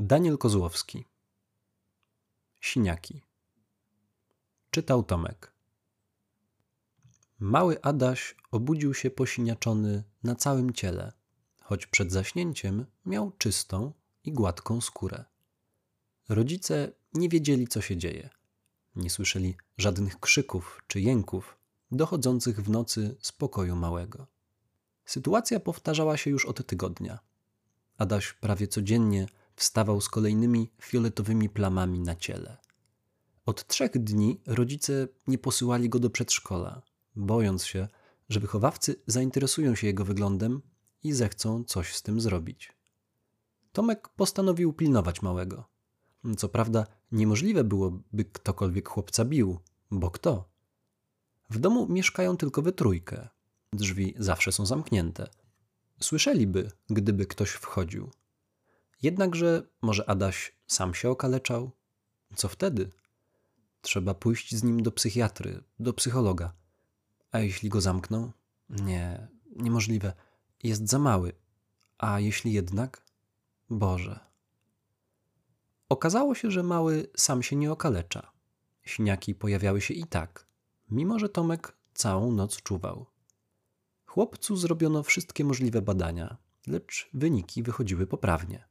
Daniel Kozłowski. Siniaki. Czytał Tomek. Mały Adaś obudził się posiniaczony na całym ciele, choć przed zaśnięciem miał czystą i gładką skórę. Rodzice nie wiedzieli, co się dzieje. Nie słyszeli żadnych krzyków czy jęków dochodzących w nocy z pokoju małego. Sytuacja powtarzała się już od tygodnia. Adaś prawie codziennie wstawał z kolejnymi fioletowymi plamami na ciele. Od trzech dni rodzice nie posyłali go do przedszkola, bojąc się, że wychowawcy zainteresują się jego wyglądem i zechcą coś z tym zrobić. Tomek postanowił pilnować małego. Co prawda, niemożliwe było, by ktokolwiek chłopca bił, bo kto? W domu mieszkają tylko we trójkę. Drzwi zawsze są zamknięte. Słyszeliby, gdyby ktoś wchodził. Jednakże może Adaś sam się okaleczał? Co wtedy? Trzeba pójść z nim do psychiatry, do psychologa. A jeśli go zamkną? Nie, niemożliwe. Jest za mały. A jeśli jednak? Boże. Okazało się, że mały sam się nie okalecza. Śniaki pojawiały się i tak, mimo że Tomek całą noc czuwał. Chłopcu zrobiono wszystkie możliwe badania, lecz wyniki wychodziły poprawnie.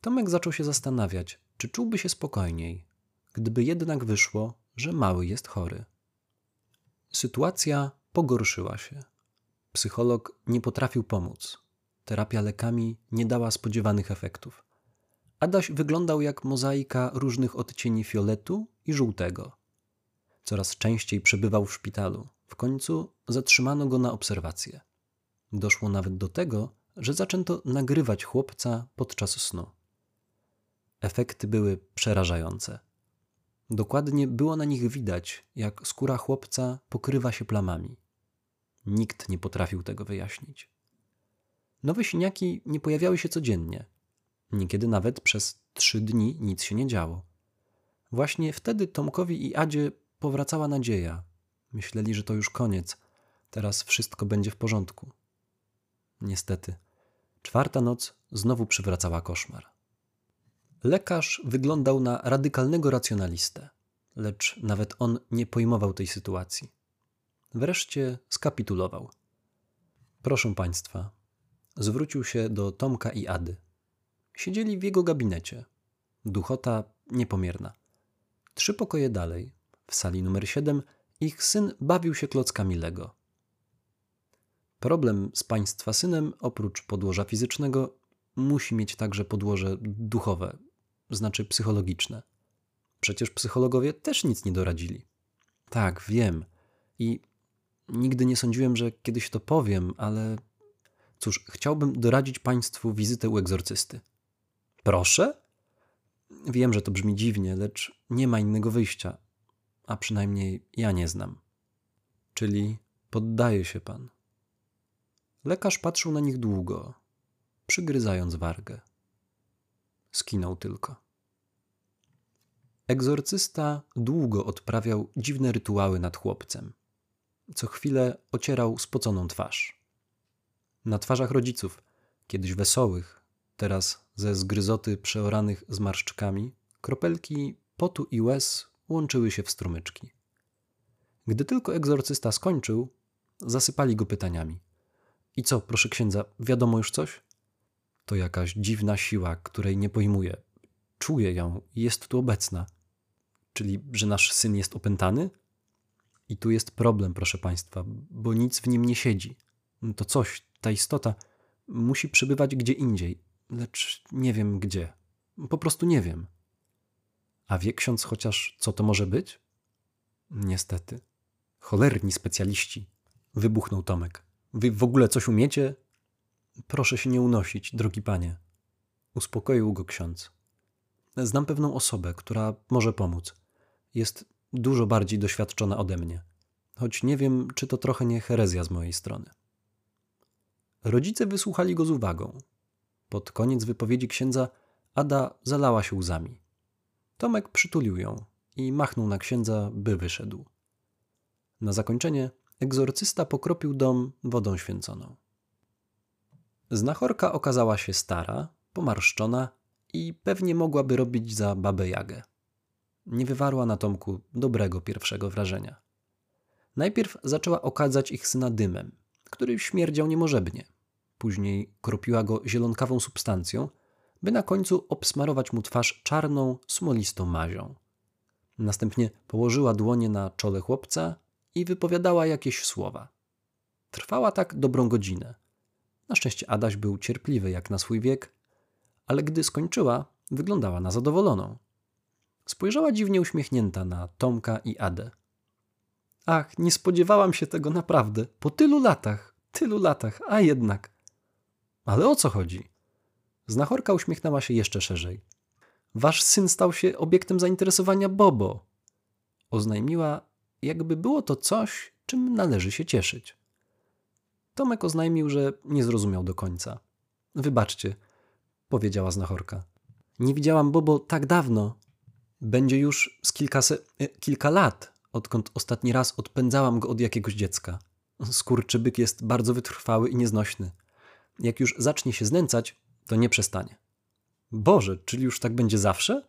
Tomek zaczął się zastanawiać, czy czułby się spokojniej, gdyby jednak wyszło, że mały jest chory. Sytuacja pogorszyła się. Psycholog nie potrafił pomóc. Terapia lekami nie dała spodziewanych efektów. Adaś wyglądał jak mozaika różnych odcieni fioletu i żółtego. Coraz częściej przebywał w szpitalu. W końcu zatrzymano go na obserwację. Doszło nawet do tego, że zaczęto nagrywać chłopca podczas snu. Efekty były przerażające. Dokładnie było na nich widać, jak skóra chłopca pokrywa się plamami. Nikt nie potrafił tego wyjaśnić. Nowe siniaki nie pojawiały się codziennie. Niekiedy nawet przez trzy dni nic się nie działo. Właśnie wtedy Tomkowi i Adzie powracała nadzieja. Myśleli, że to już koniec. Teraz wszystko będzie w porządku. Niestety, czwarta noc znowu przywracała koszmar. Lekarz wyglądał na radykalnego racjonalistę, lecz nawet on nie pojmował tej sytuacji. Wreszcie skapitulował. Proszę państwa, zwrócił się do Tomka i Ady. Siedzieli w jego gabinecie. Duchota niepomierna. Trzy pokoje dalej, w sali numer 7, ich syn bawił się klockami Lego. Problem z państwa synem, oprócz podłoża fizycznego, musi mieć także podłoże duchowe, znaczy psychologiczne. Przecież psychologowie też nic nie doradzili. Tak, wiem. I nigdy nie sądziłem, że kiedyś to powiem, ale cóż, chciałbym doradzić Państwu wizytę u egzorcysty. Proszę? Wiem, że to brzmi dziwnie, lecz nie ma innego wyjścia, a przynajmniej ja nie znam. Czyli poddaje się pan. Lekarz patrzył na nich długo, przygryzając wargę. Skinął tylko. Egzorcysta długo odprawiał dziwne rytuały nad chłopcem. Co chwilę ocierał spoconą twarz. Na twarzach rodziców, kiedyś wesołych, teraz ze zgryzoty przeoranych zmarszczkami, kropelki potu i łez łączyły się w strumyczki. Gdy tylko egzorcysta skończył, zasypali go pytaniami. I co, proszę księdza, wiadomo już coś? To jakaś dziwna siła, której nie pojmuję. Czuję ją i jest tu obecna. Czyli, że nasz syn jest opętany? I tu jest problem, proszę państwa, bo nic w nim nie siedzi. To coś, ta istota, musi przebywać gdzie indziej, lecz nie wiem gdzie. Po prostu nie wiem. A wie ksiądz chociaż, co to może być? Niestety. Cholerni specjaliści. Wybuchnął Tomek. Wy w ogóle coś umiecie? Proszę się nie unosić, drogi panie. Uspokoił go ksiądz. Znam pewną osobę, która może pomóc. Jest dużo bardziej doświadczona ode mnie, choć nie wiem, czy to trochę nie herezja z mojej strony. Rodzice wysłuchali go z uwagą. Pod koniec wypowiedzi księdza Ada zalała się łzami. Tomek przytulił ją i machnął na księdza, by wyszedł. Na zakończenie egzorcysta pokropił dom wodą święconą. Znachorka okazała się stara, pomarszczona i pewnie mogłaby robić za babę Jagę. Nie wywarła na Tomku dobrego pierwszego wrażenia. Najpierw zaczęła okadzać ich syna dymem, który śmierdział niemożebnie. Później kropiła go zielonkawą substancją, by na końcu obsmarować mu twarz czarną, smolistą mazią. Następnie położyła dłonie na czole chłopca i wypowiadała jakieś słowa. Trwała tak dobrą godzinę. Na szczęście Adaś był cierpliwy jak na swój wiek, ale gdy skończyła, wyglądała na zadowoloną. Spojrzała dziwnie uśmiechnięta na Tomka i Adę. Ach, nie spodziewałam się tego naprawdę. Po tylu latach, tylu latach, a jednak. Ale o co chodzi? Znachorka uśmiechnęła się jeszcze szerzej. Wasz syn stał się obiektem zainteresowania Bobo. Oznajmiła, jakby było to coś, czym należy się cieszyć. Tomek oznajmił, że nie zrozumiał do końca. Wybaczcie, powiedziała znachorka. Nie widziałam Bobo tak dawno. Będzie już z kilkaset, e, kilka lat, odkąd ostatni raz odpędzałam go od jakiegoś dziecka. Skurczybyk jest bardzo wytrwały i nieznośny. Jak już zacznie się znęcać, to nie przestanie. Boże, czyli już tak będzie zawsze?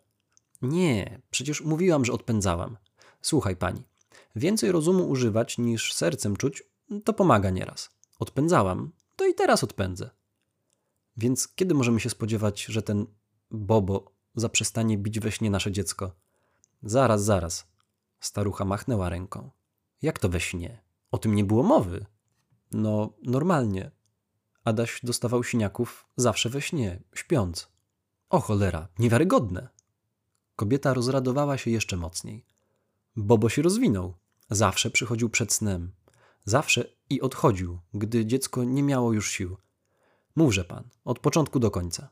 Nie, przecież mówiłam, że odpędzałam. Słuchaj pani, więcej rozumu używać niż sercem czuć, to pomaga nieraz. Odpędzałam, to i teraz odpędzę. Więc kiedy możemy się spodziewać, że ten Bobo zaprzestanie bić we śnie nasze dziecko? Zaraz, zaraz. Starucha machnęła ręką. Jak to we śnie? O tym nie było mowy. No, normalnie. Adaś dostawał siniaków zawsze we śnie, śpiąc. O cholera, niewiarygodne. Kobieta rozradowała się jeszcze mocniej. Bobo się rozwinął. Zawsze przychodził przed snem. Zawsze i odchodził, gdy dziecko nie miało już sił. Mówże pan, od początku do końca.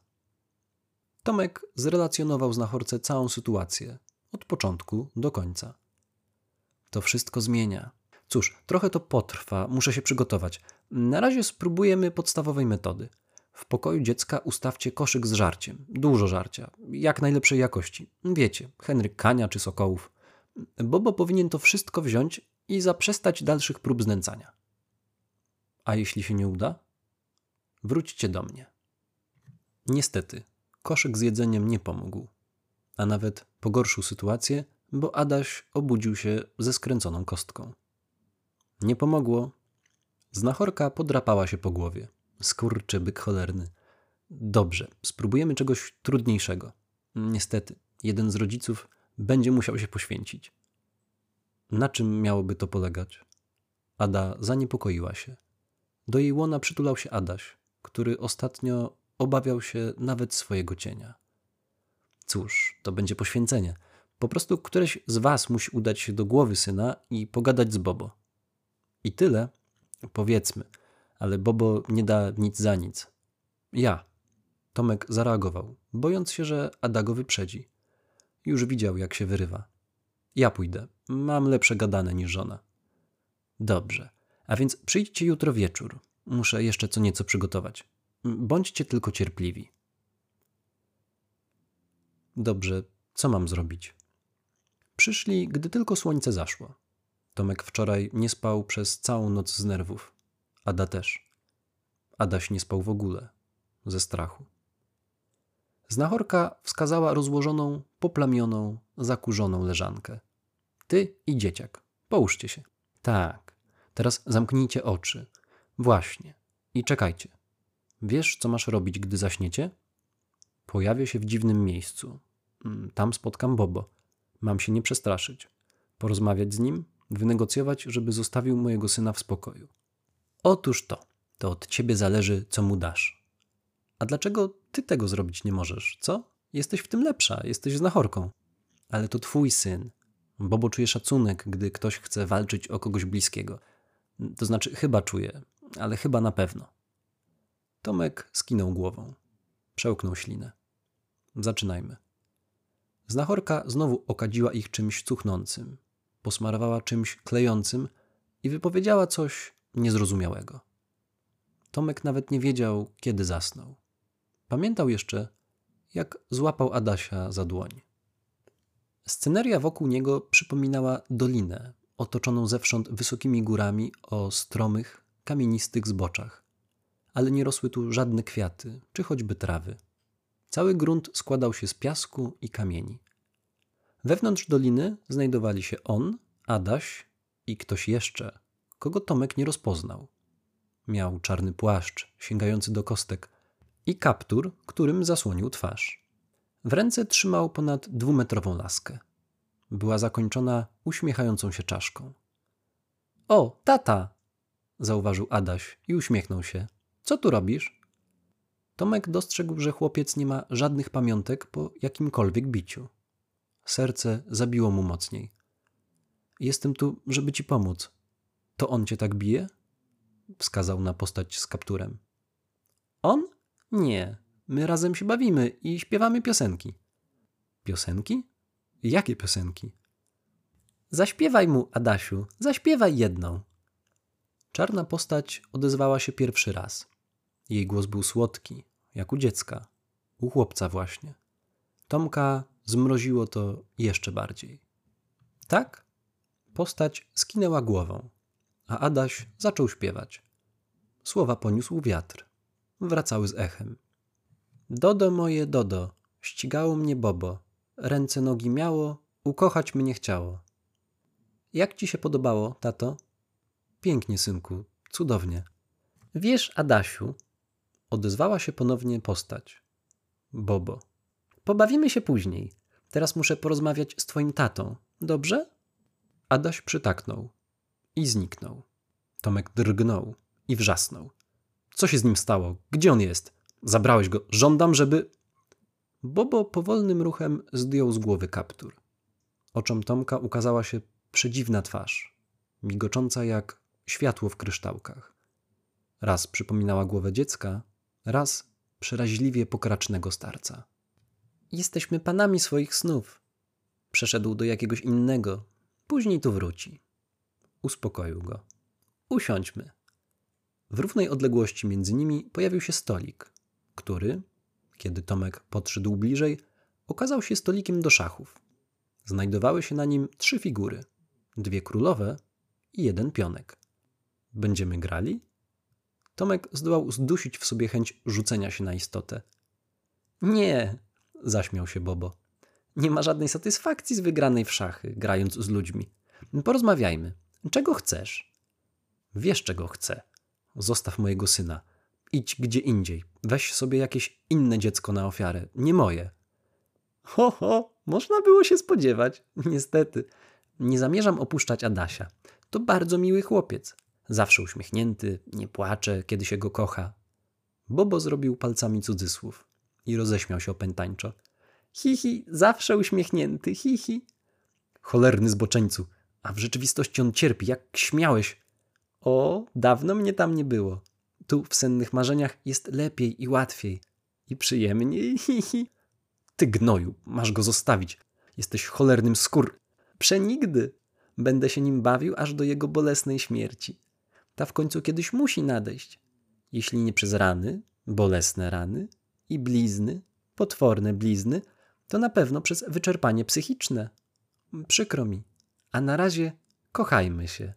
Tomek zrelacjonował znachorce całą sytuację, od początku do końca. To wszystko zmienia. Cóż, trochę to potrwa, muszę się przygotować. Na razie spróbujemy podstawowej metody. W pokoju dziecka ustawcie koszyk z żarciem. Dużo żarcia. Jak najlepszej jakości. Wiecie, Henryk Kania czy Sokołów. Bobo powinien to wszystko wziąć i zaprzestać dalszych prób znęcania. A jeśli się nie uda? Wróćcie do mnie. Niestety, koszyk z jedzeniem nie pomógł, a nawet pogorszył sytuację, bo Adaś obudził się ze skręconą kostką. Nie pomogło. Znachorka podrapała się po głowie. Skurczy byk cholerny. Dobrze, spróbujemy czegoś trudniejszego. Niestety, jeden z rodziców będzie musiał się poświęcić. Na czym miałoby to polegać? Ada zaniepokoiła się. Do jej łona przytulał się Adaś, który ostatnio obawiał się nawet swojego cienia. Cóż, to będzie poświęcenie. Po prostu któreś z was musi udać się do głowy syna i pogadać z Bobo. I tyle, powiedzmy, ale Bobo nie da nic za nic. Ja. Tomek zareagował, bojąc się, że Ada go wyprzedzi. Już widział, jak się wyrywa. Ja pójdę. Mam lepsze gadane niż żona. Dobrze. A więc przyjdźcie jutro wieczór. Muszę jeszcze co nieco przygotować. Bądźcie tylko cierpliwi. Dobrze, co mam zrobić? Przyszli, gdy tylko słońce zaszło. Tomek wczoraj nie spał przez całą noc z nerwów. Ada też. Adaś nie spał w ogóle, ze strachu. Znachorka wskazała rozłożoną, poplamioną, zakurzoną leżankę. Ty i dzieciak, połóżcie się. Tak, teraz zamknijcie oczy. Właśnie. I czekajcie. Wiesz, co masz robić, gdy zaśniecie? Pojawię się w dziwnym miejscu. Mm, tam spotkam Bobo. Mam się nie przestraszyć. Porozmawiać z nim, wynegocjować, żeby zostawił mojego syna w spokoju. Otóż to, to od ciebie zależy, co mu dasz. A dlaczego ty tego zrobić nie możesz, co? Jesteś w tym lepsza, jesteś znachorką. Ale to twój syn. Bobo czuje szacunek, gdy ktoś chce walczyć o kogoś bliskiego. To znaczy, chyba czuje, ale chyba na pewno. Tomek skinął głową. Przełknął ślinę. Zaczynajmy. Znachorka znowu okadziła ich czymś cuchnącym, posmarowała czymś klejącym i wypowiedziała coś niezrozumiałego. Tomek nawet nie wiedział, kiedy zasnął. Pamiętał jeszcze, jak złapał Adasia za dłoń. Sceneria wokół niego przypominała dolinę, otoczoną zewsząd wysokimi górami o stromych, kamienistych zboczach, ale nie rosły tu żadne kwiaty, czy choćby trawy. Cały grunt składał się z piasku i kamieni. Wewnątrz doliny znajdowali się on, Adaś i ktoś jeszcze, kogo Tomek nie rozpoznał. Miał czarny płaszcz, sięgający do kostek, i kaptur, którym zasłonił twarz. W ręce trzymał ponad dwumetrową laskę. Była zakończona uśmiechającą się czaszką. O, tata! zauważył Adaś i uśmiechnął się. Co tu robisz? Tomek dostrzegł, że chłopiec nie ma żadnych pamiątek po jakimkolwiek biciu. Serce zabiło mu mocniej. Jestem tu, żeby ci pomóc. To on cię tak bije? Wskazał na postać z kapturem. On? Nie. My razem się bawimy i śpiewamy piosenki. Piosenki? Jakie piosenki? Zaśpiewaj mu, Adasiu, zaśpiewaj jedną. Czarna postać odezwała się pierwszy raz. Jej głos był słodki, jak u dziecka, u chłopca właśnie. Tomka zmroziło to jeszcze bardziej. Tak? Postać skinęła głową, a Adaś zaczął śpiewać. Słowa poniósł wiatr. Wracały z echem. Dodo moje dodo, ścigało mnie bobo, ręce nogi miało, ukochać mnie chciało. Jak ci się podobało, tato? Pięknie, synku, cudownie. Wiesz, Adasiu, odezwała się ponownie postać. Bobo. Pobawimy się później. Teraz muszę porozmawiać z twoim tatą. Dobrze? Adaś przytaknął i zniknął. Tomek drgnął i wrzasnął. Co się z nim stało? Gdzie on jest? Zabrałeś go. Żądam, żeby. Bobo powolnym ruchem zdjął z głowy kaptur. Oczom Tomka ukazała się przedziwna twarz, migocząca jak światło w kryształkach. Raz przypominała głowę dziecka, raz przeraźliwie pokracznego starca. Jesteśmy panami swoich snów. Przeszedł do jakiegoś innego, później tu wróci. Uspokoił go. Usiądźmy. W równej odległości między nimi pojawił się stolik, który, kiedy Tomek podszedł bliżej, okazał się stolikiem do szachów. Znajdowały się na nim trzy figury: dwie królowe i jeden pionek. Będziemy grali? Tomek zdołał zdusić w sobie chęć rzucenia się na istotę. Nie, zaśmiał się Bobo. Nie ma żadnej satysfakcji z wygranej w szachy, grając z ludźmi. Porozmawiajmy. Czego chcesz? Wiesz, czego chcę. Zostaw mojego syna. Idź gdzie indziej. Weź sobie jakieś inne dziecko na ofiarę, nie moje. Ho, ho, można było się spodziewać. Niestety, nie zamierzam opuszczać Adasia. To bardzo miły chłopiec. Zawsze uśmiechnięty, nie płacze, kiedy się go kocha. Bobo zrobił palcami cudzysłów i roześmiał się opętańczo. Hihi, zawsze uśmiechnięty, hihi. Cholerny zboczeńcu, a w rzeczywistości on cierpi, jak śmiałeś. O, dawno mnie tam nie było. Tu w sennych marzeniach jest lepiej i łatwiej. I przyjemniej. Ty gnoju, masz go zostawić. Jesteś cholernym skór. Przenigdy. Będę się nim bawił aż do jego bolesnej śmierci. Ta w końcu kiedyś musi nadejść. Jeśli nie przez rany, bolesne rany i blizny, potworne blizny, to na pewno przez wyczerpanie psychiczne. Przykro mi. A na razie kochajmy się.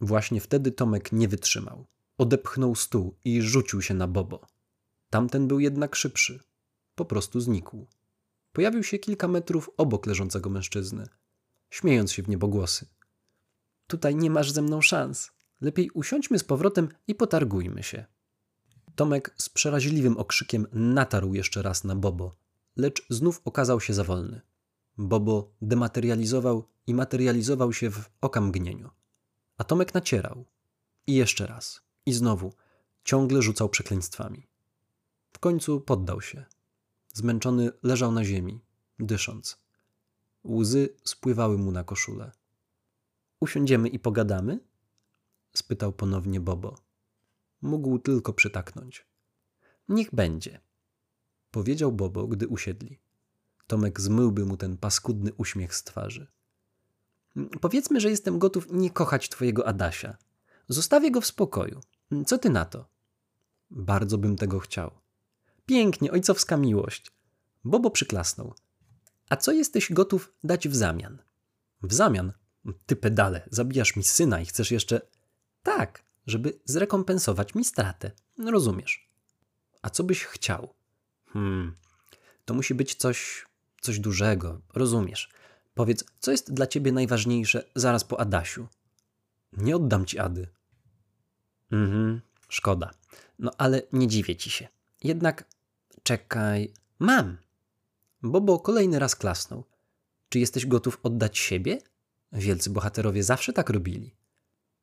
Właśnie wtedy Tomek nie wytrzymał. Odepchnął stół i rzucił się na Bobo. Tamten był jednak szybszy. Po prostu znikł. Pojawił się kilka metrów obok leżącego mężczyzny, śmiejąc się w niebogłosy. Tutaj nie masz ze mną szans. Lepiej usiądźmy z powrotem i potargujmy się. Tomek z przeraźliwym okrzykiem natarł jeszcze raz na Bobo, lecz znów okazał się za wolny. Bobo dematerializował i materializował się w okamgnieniu. A Tomek nacierał. I jeszcze raz. I znowu. Ciągle rzucał przekleństwami. W końcu poddał się. Zmęczony leżał na ziemi, dysząc. Łzy spływały mu na koszulę. Usiądziemy i pogadamy? spytał ponownie Bobo. Mógł tylko przytaknąć. Niech będzie, powiedział Bobo, gdy usiedli. Tomek zmyłby mu ten paskudny uśmiech z twarzy. Powiedzmy, że jestem gotów nie kochać twojego Adasia. Zostawię go w spokoju. Co ty na to? Bardzo bym tego chciał. Pięknie, ojcowska miłość. Bobo przyklasnął. A co jesteś gotów dać w zamian? W zamian? Ty pedale, zabijasz mi syna i chcesz jeszcze... Tak, żeby zrekompensować mi stratę. Rozumiesz. A co byś chciał? Hmm, To musi być coś, coś dużego, rozumiesz? Powiedz, co jest dla ciebie najważniejsze zaraz po Adasiu? Nie oddam ci Ady. Mhm, szkoda. No ale nie dziwię ci się. Jednak czekaj, mam. Bobo kolejny raz klasnął. Czy jesteś gotów oddać siebie? Wielcy bohaterowie zawsze tak robili.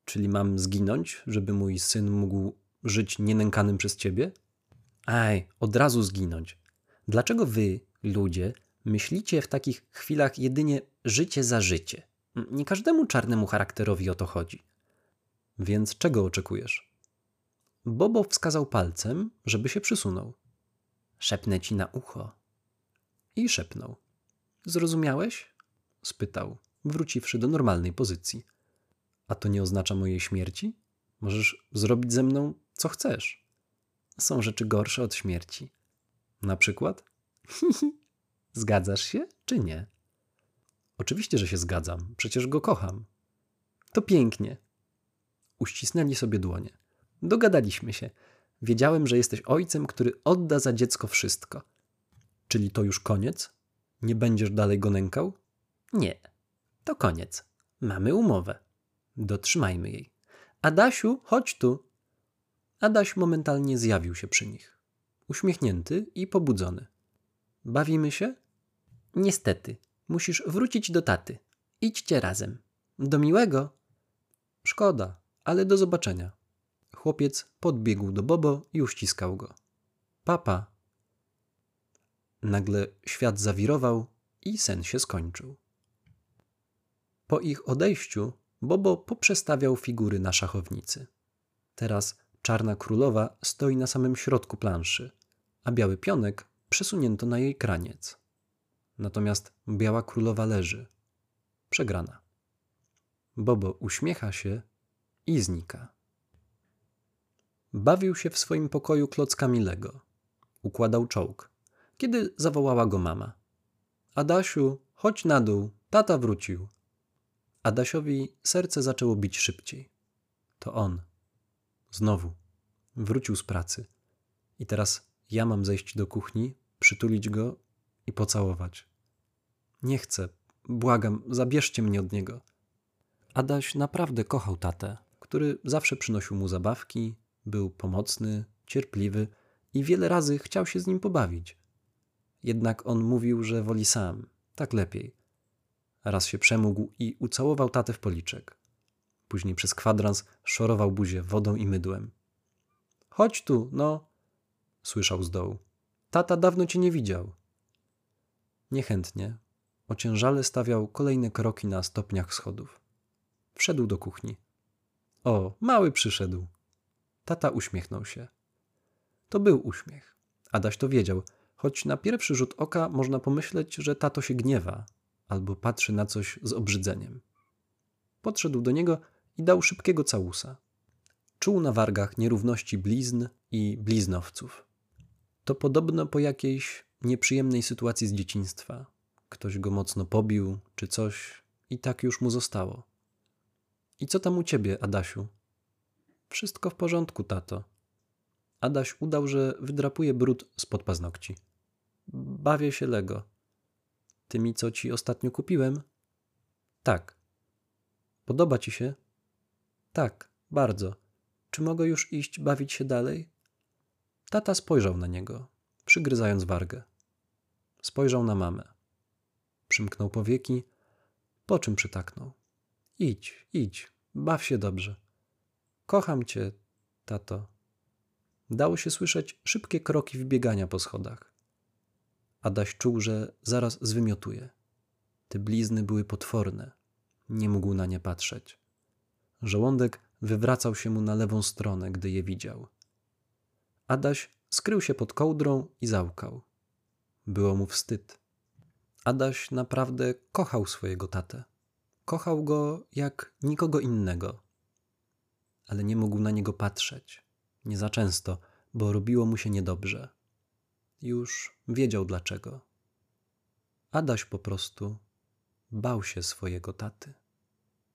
Czyli mam zginąć, żeby mój syn mógł żyć nienękanym przez ciebie? Aj, od razu zginąć. Dlaczego wy, ludzie, myślicie w takich chwilach jedynie życie za życie? Nie każdemu czarnemu charakterowi o to chodzi. Więc czego oczekujesz? Bobo wskazał palcem, żeby się przysunął. Szepnę ci na ucho. I szepnął. Zrozumiałeś? spytał, wróciwszy do normalnej pozycji. A to nie oznacza mojej śmierci? Możesz zrobić ze mną, co chcesz. Są rzeczy gorsze od śmierci. Na przykład? Zgadzasz się, czy nie? Oczywiście, że się zgadzam. Przecież go kocham. To pięknie. Uścisnęli sobie dłonie. Dogadaliśmy się. Wiedziałem, że jesteś ojcem, który odda za dziecko wszystko. Czyli to już koniec? Nie będziesz dalej go nękał? Nie. To koniec. Mamy umowę. Dotrzymajmy jej. Adasiu, chodź tu. Adaś momentalnie zjawił się przy nich. Uśmiechnięty i pobudzony. Bawimy się? Niestety. Musisz wrócić do taty. Idźcie razem. Do miłego. Szkoda, ale do zobaczenia. Chłopiec podbiegł do Bobo i uściskał go. Papa. Nagle świat zawirował i sen się skończył. Po ich odejściu Bobo poprzestawiał figury na szachownicy. Teraz czarna królowa stoi na samym środku planszy, a biały pionek przesunięto na jej kraniec. Natomiast biała królowa leży, przegrana. Bobo uśmiecha się i znika. Bawił się w swoim pokoju klockami Lego. Układał czołg, kiedy zawołała go mama. Adasiu, chodź na dół, tata wrócił. Adasiowi serce zaczęło bić szybciej. To on. Znowu. Wrócił z pracy. I teraz ja mam zejść do kuchni, przytulić go i pocałować. Nie chcę. Błagam, zabierzcie mnie od niego. Adaś naprawdę kochał tatę, który zawsze przynosił mu zabawki, był pomocny, cierpliwy i wiele razy chciał się z nim pobawić. Jednak on mówił, że woli sam, tak lepiej. Raz się przemógł i ucałował tatę w policzek. Później przez kwadrans szorował buzię wodą i mydłem. Chodź tu, no, słyszał z dołu. Tata dawno cię nie widział. Niechętnie, ociężale stawiał kolejne kroki na stopniach schodów. Wszedł do kuchni. O, mały przyszedł. Tata uśmiechnął się. To był uśmiech. Adaś to wiedział, choć na pierwszy rzut oka można pomyśleć, że tato się gniewa albo patrzy na coś z obrzydzeniem. Podszedł do niego i dał szybkiego całusa. Czuł na wargach nierówności blizn i bliznowców. To podobno po jakiejś nieprzyjemnej sytuacji z dzieciństwa. Ktoś go mocno pobił, czy coś, i tak już mu zostało. I co tam u ciebie, Adasiu? Wszystko w porządku, tato. Adaś udał, że wydrapuje brud spod paznokci. Bawię się Lego. Tymi, co ci ostatnio kupiłem? Tak. Podoba ci się? Tak, bardzo. Czy mogę już iść bawić się dalej? Tata spojrzał na niego, przygryzając wargę. Spojrzał na mamę. Przymknął powieki, po czym przytaknął. Idź, idź, baw się dobrze. Kocham cię, tato. Dało się słyszeć szybkie kroki wbiegania po schodach. Adaś czuł, że zaraz zwymiotuje. Te blizny były potworne. Nie mógł na nie patrzeć. Żołądek wywracał się mu na lewą stronę, gdy je widział. Adaś skrył się pod kołdrą i załkał. Było mu wstyd. Adaś naprawdę kochał swojego tatę. Kochał go jak nikogo innego. Ale nie mógł na niego patrzeć. Nie za często, bo robiło mu się niedobrze. Już wiedział dlaczego. Adaś po prostu bał się swojego taty.